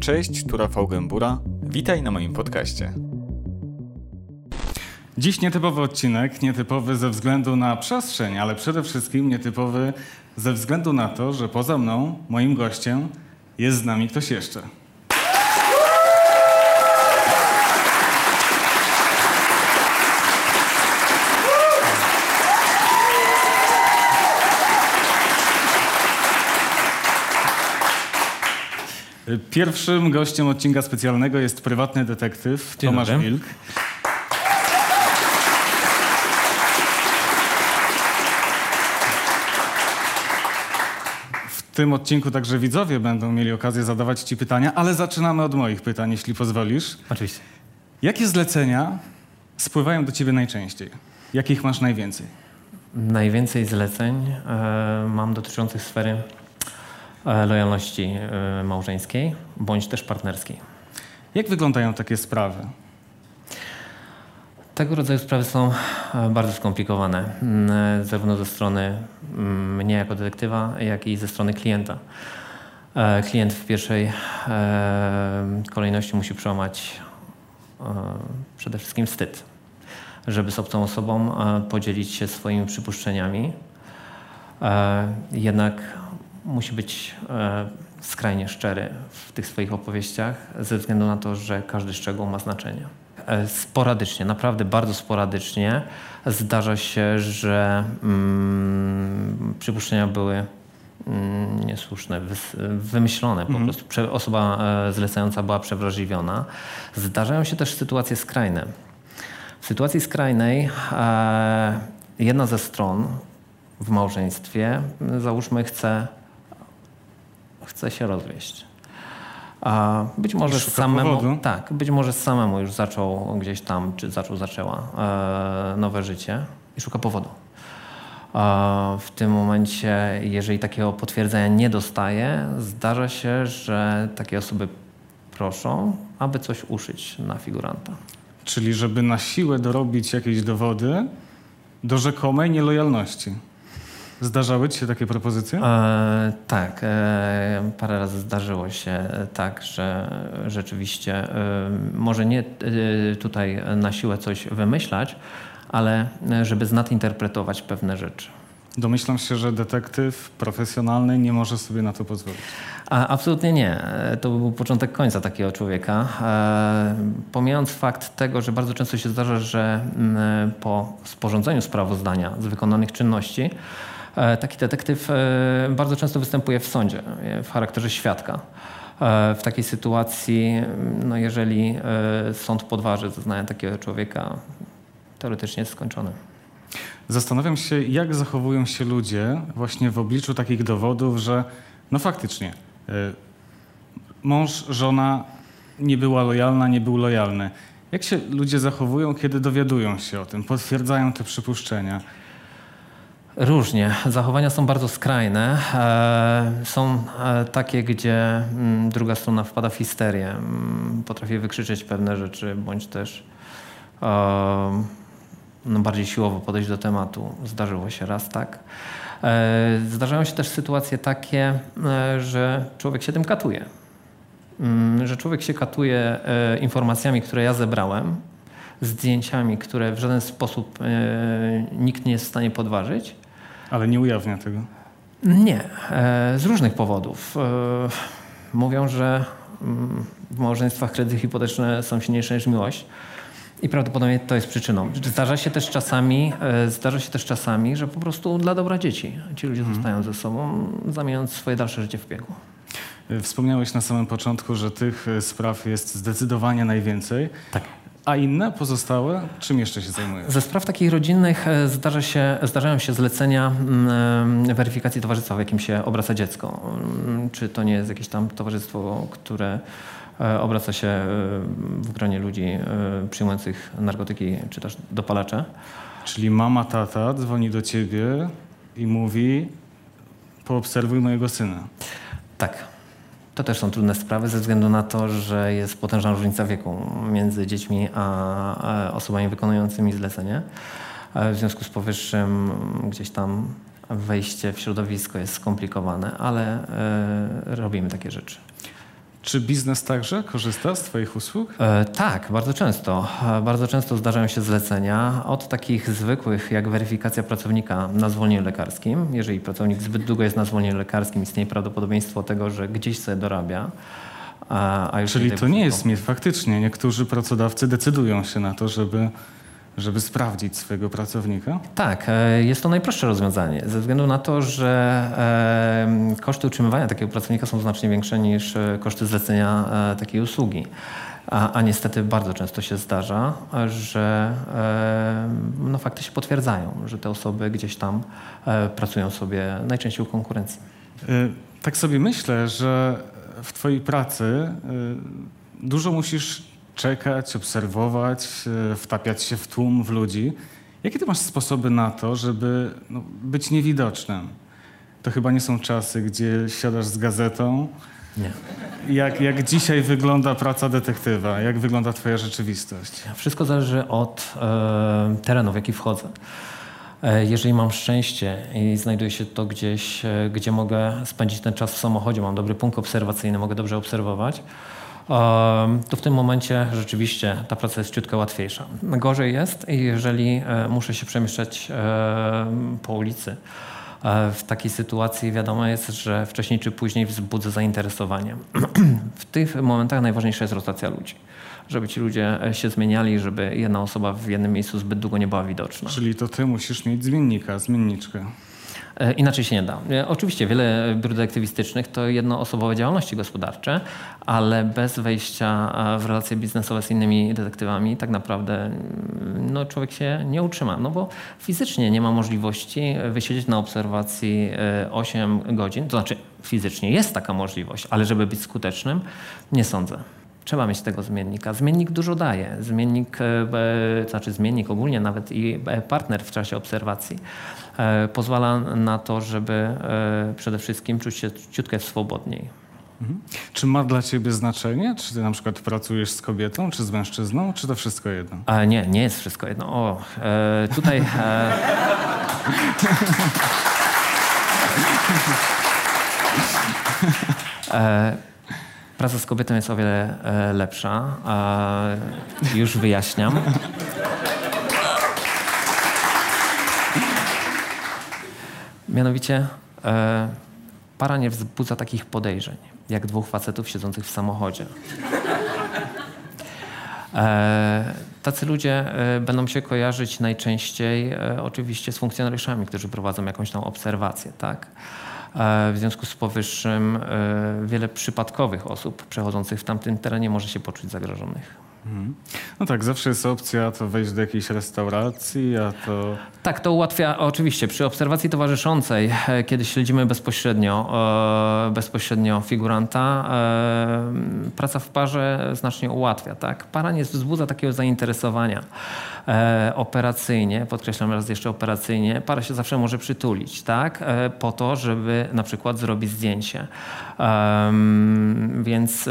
Cześć, tu Rafał Gębura. Witaj na moim podcaście. Dziś nietypowy odcinek, nietypowy ze względu na przestrzeń, ale przede wszystkim nietypowy ze względu na to, że poza mną, moim gościem, jest z nami ktoś jeszcze. Pierwszym gościem odcinka specjalnego jest prywatny detektyw Dzień Tomasz dobry. Wilk. W tym odcinku także widzowie będą mieli okazję zadawać Ci pytania, ale zaczynamy od moich pytań, jeśli pozwolisz. Oczywiście. Jakie zlecenia spływają do Ciebie najczęściej? Jakich masz najwięcej? Najwięcej zleceń e, mam dotyczących sfery lojalności e, małżeńskiej bądź też partnerskiej. Jak wyglądają takie sprawy? Tego rodzaju sprawy są e, bardzo skomplikowane, mm, e, zarówno ze strony mm, mnie jako detektywa, jak i ze strony klienta. E, Klient w pierwszej e, kolejności musi przełamać e, przede wszystkim wstyd, żeby z obcą osobą e, podzielić się swoimi przypuszczeniami. E, Jednak musi być e, skrajnie szczery w tych swoich opowieściach, ze względu na to, że każdy szczegół ma znaczenie. E, Sporadycznie, naprawdę bardzo sporadycznie zdarza się, że mm, przypuszczenia były mm, niesłuszne, wymyślone po prostu. Prze- Osoba e, zlecająca była przewrażliwiona. Zdarzają się też sytuacje skrajne. W sytuacji skrajnej e, jedna ze stron w małżeństwie, m, załóżmy, chce, chce się rozwieść. A być może samemu, powodu. tak, być może samemu już zaczął gdzieś tam, czy zaczął, zaczęła e, nowe życie i szuka powodu. A w tym momencie, jeżeli takiego potwierdzenia nie dostaje, zdarza się, że takie osoby proszą, aby coś uszyć na figuranta. Czyli żeby na siłę dorobić jakieś dowody do rzekomej nielojalności. Zdarzały Ci się takie propozycje? E, tak, e, parę razy zdarzyło się e, tak, że rzeczywiście e, może nie e, tutaj na siłę coś wymyślać, ale e, żeby znadinterpretować pewne rzeczy. Domyślam się, że detektyw profesjonalny nie może sobie na to pozwolić. A, absolutnie nie. To był początek końca takiego człowieka. E, pomijając fakt tego, że bardzo często się zdarza, że mm, po sporządzeniu sprawozdania z wykonanych czynności taki detektyw e, bardzo często występuje w sądzie e, w charakterze świadka. E, W takiej sytuacji, no jeżeli e, sąd podważy zeznania takiego człowieka, teoretycznie jest skończony. Zastanawiam się, jak zachowują się ludzie właśnie w obliczu takich dowodów, że no faktycznie mąż, żona nie była lojalna, nie był lojalny. Jak się ludzie zachowują, kiedy dowiadują się o tym, potwierdzają te przypuszczenia? Różnie. Zachowania są bardzo skrajne. E, Są e, takie, gdzie mm, druga strona wpada w histerię, mm, potrafi wykrzyczeć pewne rzeczy, bądź też e, no, bardziej siłowo podejść do tematu. Zdarzyło się raz tak. Zdarzają się też sytuacje takie, że człowiek się tym katuje. Mm, Że człowiek się katuje informacjami, które ja zebrałem, zdjęciami, które w żaden sposób nikt nie jest w stanie podważyć. Ale nie ujawnia tego. Nie, e, z różnych powodów. E, Mówią, że mm, w małżeństwach kredyty hipoteczne są silniejsze niż miłość. I prawdopodobnie to jest przyczyną. Zdarza się też czasami, e, zdarza się też czasami, że po prostu dla dobra dzieci ci ludzie zostają ze sobą, zamieniając swoje dalsze życie w biegu. Y, Wspomniałeś na samym początku, że tych spraw jest zdecydowanie najwięcej. Tak. A inne, pozostałe, czym jeszcze się zajmujesz? Ze spraw takich rodzinnych e, zdarza się, zdarzają się zlecenia mm, e, weryfikacji towarzystwa, w jakim się obraca dziecko. Mm, Czy to nie jest jakieś tam towarzystwo, które e, obraca się w gronie ludzi przyjmujących narkotyki czy też dopalacze. Czyli mama, tata dzwoni do ciebie i mówi poobserwuj mojego syna. Tak. To też są trudne sprawy ze względu na to, że jest potężna różnica wieku między dziećmi a osobami wykonującymi zlecenie. E, W związku z powyższym gdzieś tam wejście w środowisko jest skomplikowane, ale e, robimy takie rzeczy. Czy biznes także korzysta z Twoich usług? E, tak, bardzo często. E, bardzo często zdarzają się zlecenia od takich zwykłych jak weryfikacja pracownika na zwolnieniu lekarskim. Jeżeli pracownik zbyt długo jest na zwolnieniu lekarskim, istnieje prawdopodobieństwo tego, że gdzieś sobie dorabia. A, a Czyli to nie jest mit. Faktycznie niektórzy pracodawcy decydują się na to, żeby żeby sprawdzić swojego pracownika? Tak, e, jest to najprostsze rozwiązanie, ze względu na to, że koszty utrzymywania takiego pracownika są znacznie większe niż e, koszty zlecenia e, takiej usługi. A, a niestety bardzo często się zdarza, że no, fakty się potwierdzają, że te osoby gdzieś tam pracują sobie najczęściej u konkurencji. Tak sobie myślę, że w Twojej pracy dużo musisz czekać, obserwować, e, wtapiać się w tłum, w ludzi. Jakie ty masz sposoby na to, żeby no, być niewidocznym? To chyba nie są czasy, gdzie siadasz z gazetą. Nie. Jak, jak dzisiaj wygląda praca detektywa? Jak wygląda twoja rzeczywistość? Wszystko zależy od e, terenu, w jaki wchodzę. E, jeżeli mam szczęście i znajduje się to gdzieś, e, gdzie mogę spędzić ten czas w samochodzie, mam dobry punkt obserwacyjny, mogę dobrze obserwować, to w tym momencie rzeczywiście ta praca jest ciutkę łatwiejsza. Gorzej jest, jeżeli e, muszę się przemieszczać e, po ulicy. E, w takiej sytuacji wiadomo jest, że wcześniej czy później wzbudzę zainteresowanie. w tych momentach najważniejsza jest rotacja ludzi. Żeby ci ludzie się zmieniali, żeby jedna osoba w jednym miejscu zbyt długo nie była widoczna. Czyli to ty musisz mieć zmiennika, zmienniczkę. E, inaczej się nie da. E, oczywiście wiele biur detektywistycznych to jednoosobowe działalności gospodarcze, ale bez wejścia e, w relacje biznesowe z innymi detektywami tak naprawdę mm, no, człowiek się nie utrzyma, no bo fizycznie nie ma możliwości wysiedzieć na obserwacji 8 godzin, to znaczy fizycznie jest taka możliwość, ale żeby być skutecznym, nie sądzę. Trzeba mieć tego zmiennika. Zmiennik dużo daje. Zmiennik, znaczy zmiennik ogólnie, nawet i partner w czasie obserwacji E, pozwala na to, żeby e, przede wszystkim czuć się ciutkę swobodniej. Mhm. Czy ma dla ciebie znaczenie, czy ty na przykład pracujesz z kobietą, czy z mężczyzną, czy to wszystko jedno? A nie, nie jest wszystko jedno. O, e, tutaj... E... e, praca z kobietą jest o wiele e, lepsza. już wyjaśniam. Mianowicie e, para nie wzbudza takich podejrzeń, jak dwóch facetów siedzących w samochodzie. E, tacy ludzie e, będą się kojarzyć najczęściej e, oczywiście z funkcjonariuszami, którzy prowadzą jakąś tam obserwację. Tak? E, w związku z powyższym e, wiele przypadkowych osób przechodzących w tamtym terenie może się poczuć zagrożonych. Mhm. No tak, zawsze jest opcja to wejść do jakiejś restauracji, a to... Tak, to ułatwia oczywiście przy obserwacji towarzyszącej, e, kiedy śledzimy bezpośrednio, e, bezpośrednio figuranta, e, praca w parze znacznie ułatwia. Tak? Para nie wzbudza takiego zainteresowania operacyjnie, podkreślam raz jeszcze operacyjnie, para się zawsze może przytulić, tak? po to, żeby na przykład zrobić zdjęcie. Więc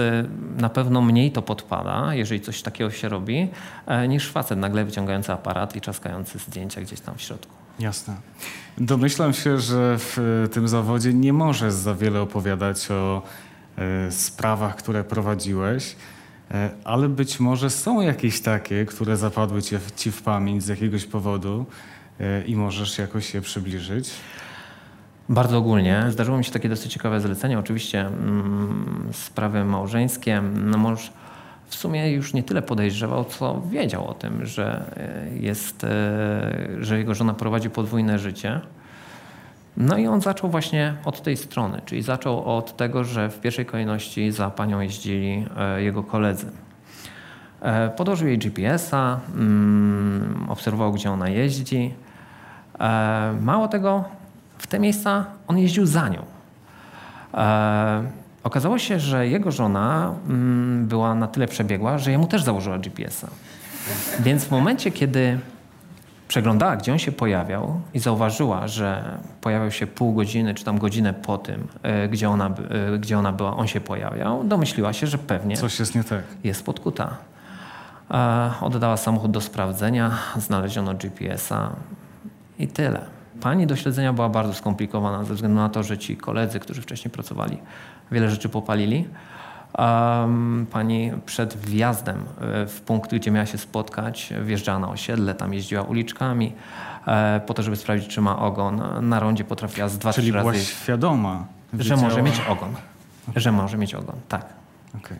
na pewno mniej to podpada, jeżeli coś takiego się robi, e, niż facet nagle wyciągający aparat i czaskający zdjęcia gdzieś tam w środku. Jasne. Domyślam się, że w e, tym zawodzie nie możesz za wiele opowiadać o e, sprawach, które prowadziłeś, ale być może są jakieś takie, które zapadły ci, ci w pamięć z jakiegoś powodu i możesz jakoś je przybliżyć. Bardzo ogólnie. Zdarzyło mi się takie dosyć ciekawe zlecenie. Oczywiście mm, sprawy małżeńskie. No mąż w sumie już nie tyle podejrzewał, co wiedział o tym, że, e, jest, e, że jego żona prowadzi podwójne życie. No i on zaczął właśnie od tej strony, czyli zaczął od tego, że w pierwszej kolejności za panią jeździli e, jego koledzy. Podłożył jej GPS-a, mm, obserwował, gdzie ona jeździ. Mało tego, w te miejsca on jeździł za nią. Okazało się, że jego żona mm, była na tyle przebiegła, że jemu też założyła GPS-a. Więc w momencie, kiedy przeglądała, gdzie on się pojawiał i zauważyła, że pojawiał się pół godziny czy tam godzinę po tym, e, gdzie ona, e, gdzie ona była, on się pojawiał, domyśliła się, że pewnie coś jest nie tak. Jest podkuta. Oddała samochód do sprawdzenia, znaleziono GPS-a i tyle. Pani do śledzenia była bardzo skomplikowana ze względu na to, że ci koledzy, którzy wcześniej pracowali, wiele rzeczy popalili. Um, pani przed wjazdem e, w punkt, gdzie miała się spotkać, wjeżdżała na osiedle, tam jeździła uliczkami e, po to, żeby sprawdzić, czy ma ogon. Na rondzie potrafiła z dwa, Czyli trzy razy... byłaś świadoma. Że wiedziała- może mieć ogon. Że może mieć ogon, tak. Okej.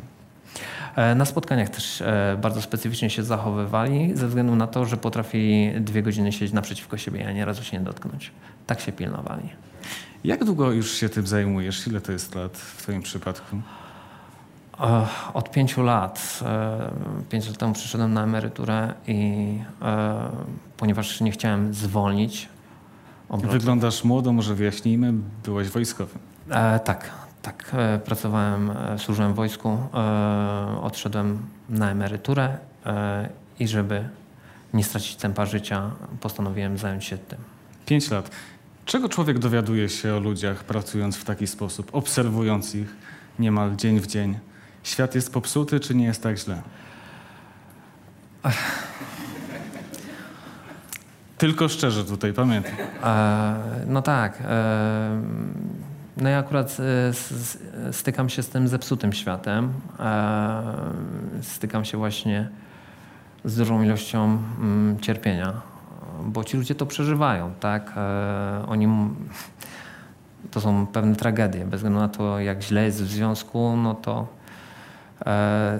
E, Na spotkaniach też e, bardzo specyficznie się zachowywali, ze względu na to, że potrafili dwie godziny siedzieć naprzeciwko siebie i ani razu się nie dotknąć. Tak się pilnowali. Jak długo już się tym zajmujesz? Ile to jest lat w twoim przypadku? E, Od pięciu lat. Pięć lat temu przyszedłem na emeryturę i ponieważ nie chciałem zwolnić obrotu. Wyglądasz młodo, może wyjaśnijmy, byłeś wojskowym. E, tak, tak. E, pracowałem, służyłem w wojsku, e, odszedłem na emeryturę e, i żeby nie stracić tempa życia, postanowiłem zająć się tym. Pięć lat. Czego człowiek dowiaduje się o ludziach pracując w taki sposób, obserwując ich niemal dzień w dzień? Świat jest popsuty, czy nie jest tak źle? Tylko szczerze tutaj, pamiętaj. E, no tak. E, no ja akurat e, stykam się z tym zepsutym światem. E, stykam się właśnie z dużą ilością mm, cierpienia, bo ci ludzie to przeżywają, tak? E, oni to są pewne tragedie, bez względu na to, jak źle jest w związku, no to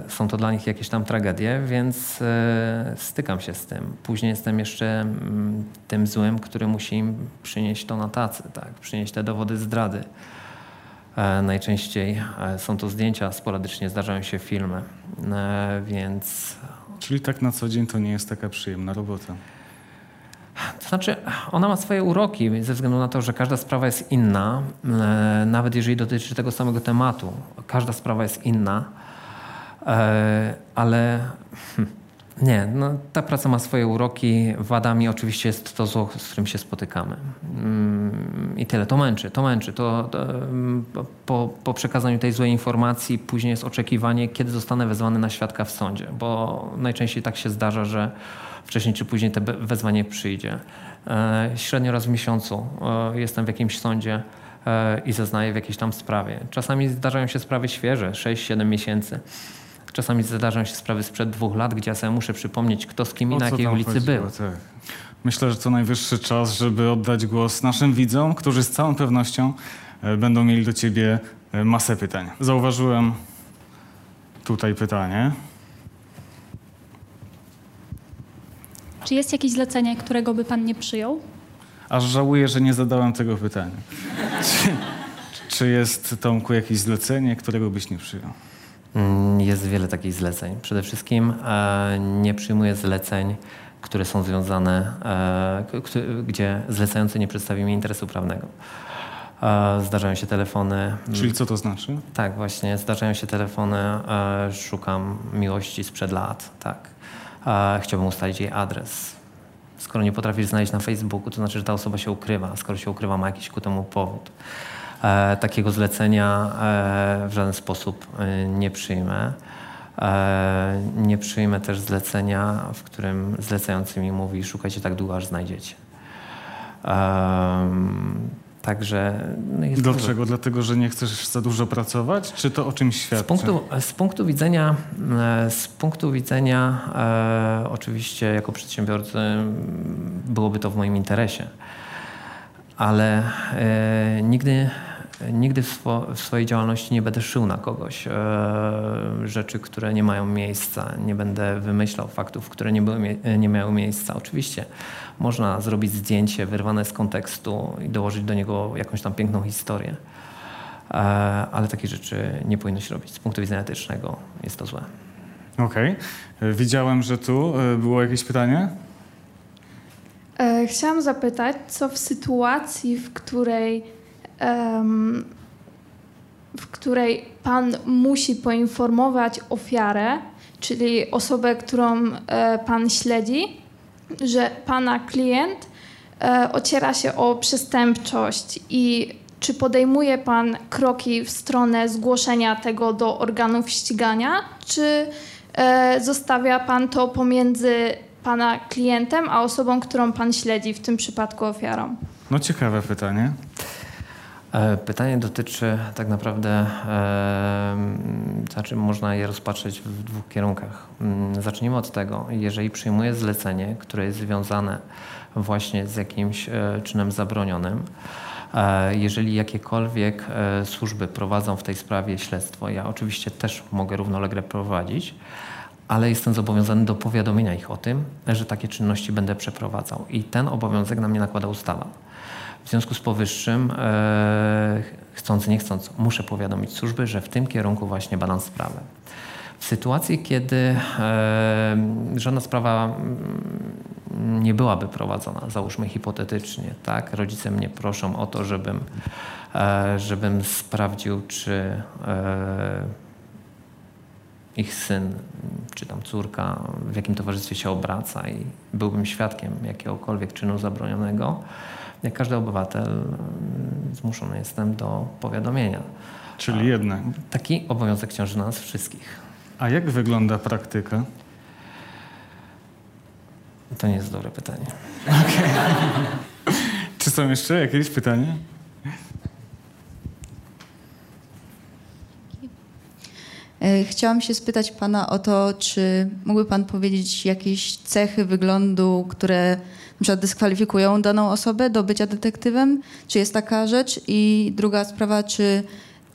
są to dla nich jakieś tam tragedie, więc e, stykam się z tym. Później jestem jeszcze mm, tym złym, który musi im przynieść to na tacy, tak? przynieść te dowody zdrady. E, najczęściej e, są to zdjęcia, sporadycznie zdarzają się filmy, e, więc Czyli tak na co dzień to nie jest taka przyjemna robota. To znaczy, ona ma swoje uroki ze względu na to, że każda sprawa jest inna, e, nawet jeżeli dotyczy tego samego tematu. Każda sprawa jest inna, e, ale hm, nie, no, ta praca ma swoje uroki. Wadami oczywiście jest to zło, z którym się spotykamy. Mm, I tyle. To męczy, to męczy. To, to, mm, po, po przekazaniu tej złej informacji później jest oczekiwanie, kiedy zostanę wezwany na świadka w sądzie, bo najczęściej tak się zdarza, że wcześniej czy później to wezwanie przyjdzie. E, Średnio raz w miesiącu e, jestem w jakimś sądzie e, i zeznaję w jakiejś tam sprawie. Czasami zdarzają się sprawy świeże, 6-7 miesięcy. Czasami zdarzają się sprawy sprzed dwóch lat, gdzie ja sobie muszę przypomnieć, kto z kim i na jakiej ulicy był. Tak. Myślę, że to najwyższy czas, żeby oddać głos naszym widzom, którzy z całą pewnością e, będą mieli do ciebie e, masę pytań. Zauważyłem tutaj pytanie. Czy jest jakieś zlecenie, którego by pan nie przyjął? Aż żałuję, że nie zadałem tego pytania. Czy, czy jest, Tomku, jakieś zlecenie, którego byś nie przyjął? Mm, Jest wiele takich zleceń. Przede wszystkim e, nie przyjmuję zleceń, które są związane, e, gdzie zlecający nie przedstawi mi interesu prawnego. E, zdarzają się telefony. mm, Czyli co to znaczy? Tak, właśnie. Zdarzają się telefony. Szukam miłości sprzed lat. Tak. Chciałbym ustalić jej adres. Skoro nie potrafisz znaleźć na Facebooku, to znaczy, że ta osoba się ukrywa. Skoro się ukrywa, ma jakiś ku temu powód. E, takiego zlecenia e, w żaden sposób e, nie przyjmę. Nie przyjmę też zlecenia, w którym zlecający mi mówi szukajcie tak długo, aż znajdziecie. Także no jest dużo Dlaczego? Dlatego, że nie chcesz za dużo pracować? Czy to o czymś świadczy? z punktu, z punktu widzenia, z punktu widzenia e, oczywiście jako przedsiębiorcy byłoby to w moim interesie, ale e, nigdy, nigdy w, swo, w swojej działalności nie będę szył na kogoś e, rzeczy, które nie mają miejsca. Nie będę wymyślał faktów, które nie, były, nie miały miejsca. Oczywiście można zrobić zdjęcie wyrwane z kontekstu i dołożyć do niego jakąś tam piękną historię. E, ale takie rzeczy nie powinno się robić. Z punktu widzenia etycznego jest to złe. Okej. E, Widziałem, że tu e, było jakieś pytanie. E, Chciałam zapytać, co w sytuacji, w której, w której pan musi poinformować ofiarę, czyli osobę, którą e, pan śledzi, że pana klient e, ociera się o przestępczość i czy podejmuje pan kroki w stronę zgłoszenia tego do organów ścigania, czy e, zostawia pan to pomiędzy pana klientem, a osobą, którą pan śledzi, w tym przypadku ofiarą? No ciekawe pytanie. E, pytanie dotyczy tak naprawdę, e, znaczy można je rozpatrzeć w dwóch kierunkach. Mm, zacznijmy od tego, jeżeli przyjmuję zlecenie, które jest związane właśnie z jakimś e, czynem zabronionym, jeżeli jakiekolwiek służby prowadzą w tej sprawie śledztwo, ja oczywiście też mogę równolegle prowadzić, ale jestem zobowiązany do powiadomienia ich o tym, że takie czynności będę przeprowadzał. I ten obowiązek na mnie nakłada ustawa. W związku z powyższym, e, chcąc, nie chcąc, muszę powiadomić służby, że w tym kierunku właśnie badam sprawę. W sytuacji, kiedy e, żadna sprawa mm, nie byłaby prowadzona, załóżmy hipotetycznie, tak, rodzice mnie proszą o to, żebym, e, żebym sprawdził, czy ich syn, czy tam córka w jakim towarzystwie się obraca i byłbym świadkiem jakiegokolwiek czynu zabronionego, jak każdy obywatel mm, zmuszony jestem do powiadomienia. Czyli A jednak. Taki obowiązek ciąży na nas wszystkich. A jak wygląda praktyka? To nie jest dobre pytanie. Okay. Czy są jeszcze jakieś pytania? E, chciałam się spytać Pana o to, czy mógłby Pan powiedzieć jakieś cechy wyglądu, które na przykład dyskwalifikują daną osobę do bycia detektywem? Czy jest taka rzecz? I druga sprawa, czy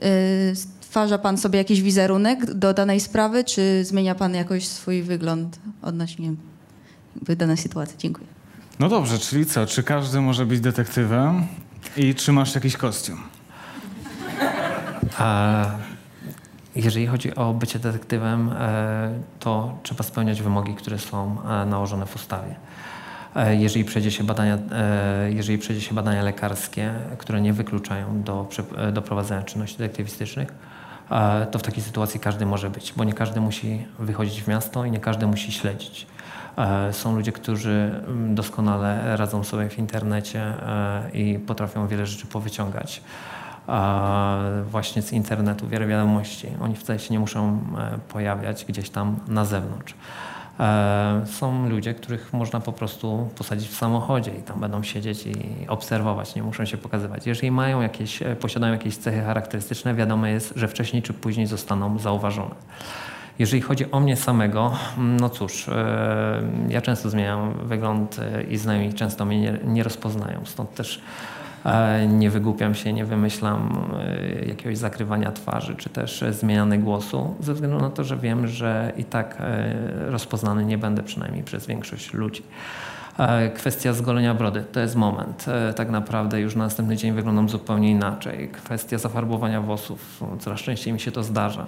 y, stwarza Pan sobie jakiś wizerunek do danej sprawy, czy zmienia Pan jakoś swój wygląd odnośnie danej sytuacji? Dziękuję. No dobrze, czyli co? Czy każdy może być detektywem i czy masz jakiś kostium? A, jeżeli chodzi o bycie detektywem, e, to trzeba spełniać wymogi, które są e, nałożone w ustawie. E, jeżeli przejdzie się badania, e, jeżeli przejdzie się badania lekarskie, które nie wykluczają do, e, do prowadzenia czynności detektywistycznych, to w takiej sytuacji każdy może być, bo nie każdy musi wychodzić w miasto i nie każdy musi śledzić. Są ludzie, którzy mm, doskonale radzą sobie w internecie i potrafią wiele rzeczy powyciągać właśnie z internetu, wiele wiadomości. Oni wcale się nie muszą pojawiać gdzieś tam na zewnątrz. E, są ludzie, których można po prostu posadzić w samochodzie i tam będą siedzieć i obserwować, nie muszą się pokazywać. Jeżeli mają jakieś, e, posiadają jakieś cechy charakterystyczne, wiadomo jest, że wcześniej czy później zostaną zauważone. Jeżeli chodzi o mnie samego, no cóż, e, ja często zmieniam wygląd i znajomi często mnie nie, nie rozpoznają, stąd też nie wygłupiam się, nie wymyślam e, jakiegoś zakrywania twarzy czy też zmiany głosu, ze względu na to, że wiem, że i tak e, rozpoznany nie będę przynajmniej przez większość ludzi. Kwestia zgolenia brody to jest moment. E, tak naprawdę już na następny dzień wyglądam zupełnie inaczej. Kwestia zafarbowania włosów, coraz częściej mi się to zdarza.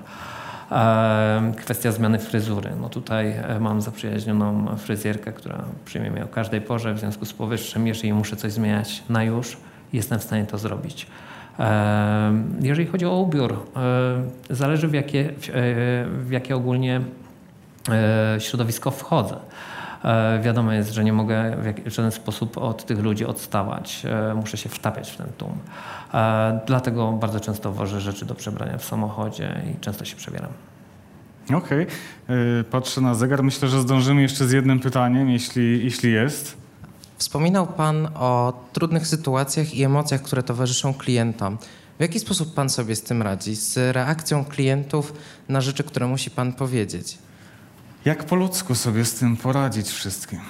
Kwestia zmiany fryzury. No tutaj mam zaprzyjaźnioną fryzjerkę, która przyjmie mnie o każdej porze. W związku z powyższym, jeżeli muszę coś zmieniać na już, jestem w stanie to zrobić. Jeżeli chodzi o ubiór, zależy w jakie, w jakie ogólnie e, środowisko wchodzę. E, wiadomo jest, że nie mogę w żaden sposób od tych ludzi odstawać. E, muszę się wtapiać w ten tłum. Dlatego bardzo często wożę rzeczy do przebrania w samochodzie i często się przebieram. Okej. Okay. Patrzę na zegar. Myślę, że zdążymy jeszcze z jednym pytaniem, jeśli, jeśli jest. Wspominał Pan o trudnych sytuacjach i emocjach, które towarzyszą klientom. W jaki sposób Pan sobie z tym radzi? Z reakcją klientów na rzeczy, które musi Pan powiedzieć? Jak po ludzku sobie z tym poradzić wszystkim?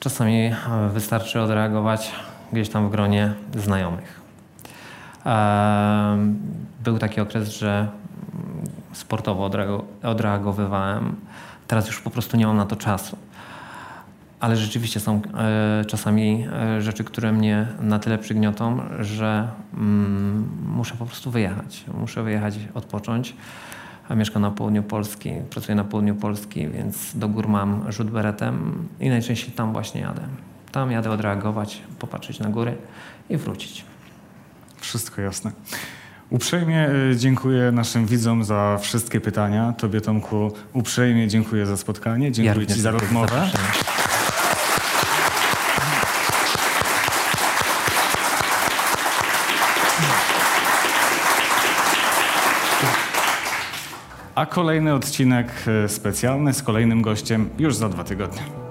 Czasami e, wystarczy odreagować gdzieś tam w gronie znajomych. Był taki okres, że sportowo odreagowywałem. Teraz już po prostu nie mam na to czasu ale rzeczywiście są e, czasami e, rzeczy, które mnie na tyle przygniotą, że mm, muszę po prostu wyjechać. Muszę wyjechać, odpocząć. A mieszkam na południu Polski, pracuję na południu Polski, więc do gór mam rzut beretem i najczęściej tam właśnie jadę. Tam jadę odreagować, popatrzeć na góry i wrócić. Wszystko jasne. Uprzejmie e, dziękuję naszym widzom za wszystkie pytania. Tobie, Tomku, uprzejmie dziękuję za spotkanie. Dziękuję ja Ci za rozmowę. A kolejny odcinek e, specjalny z kolejnym gościem już za dwa tygodnie.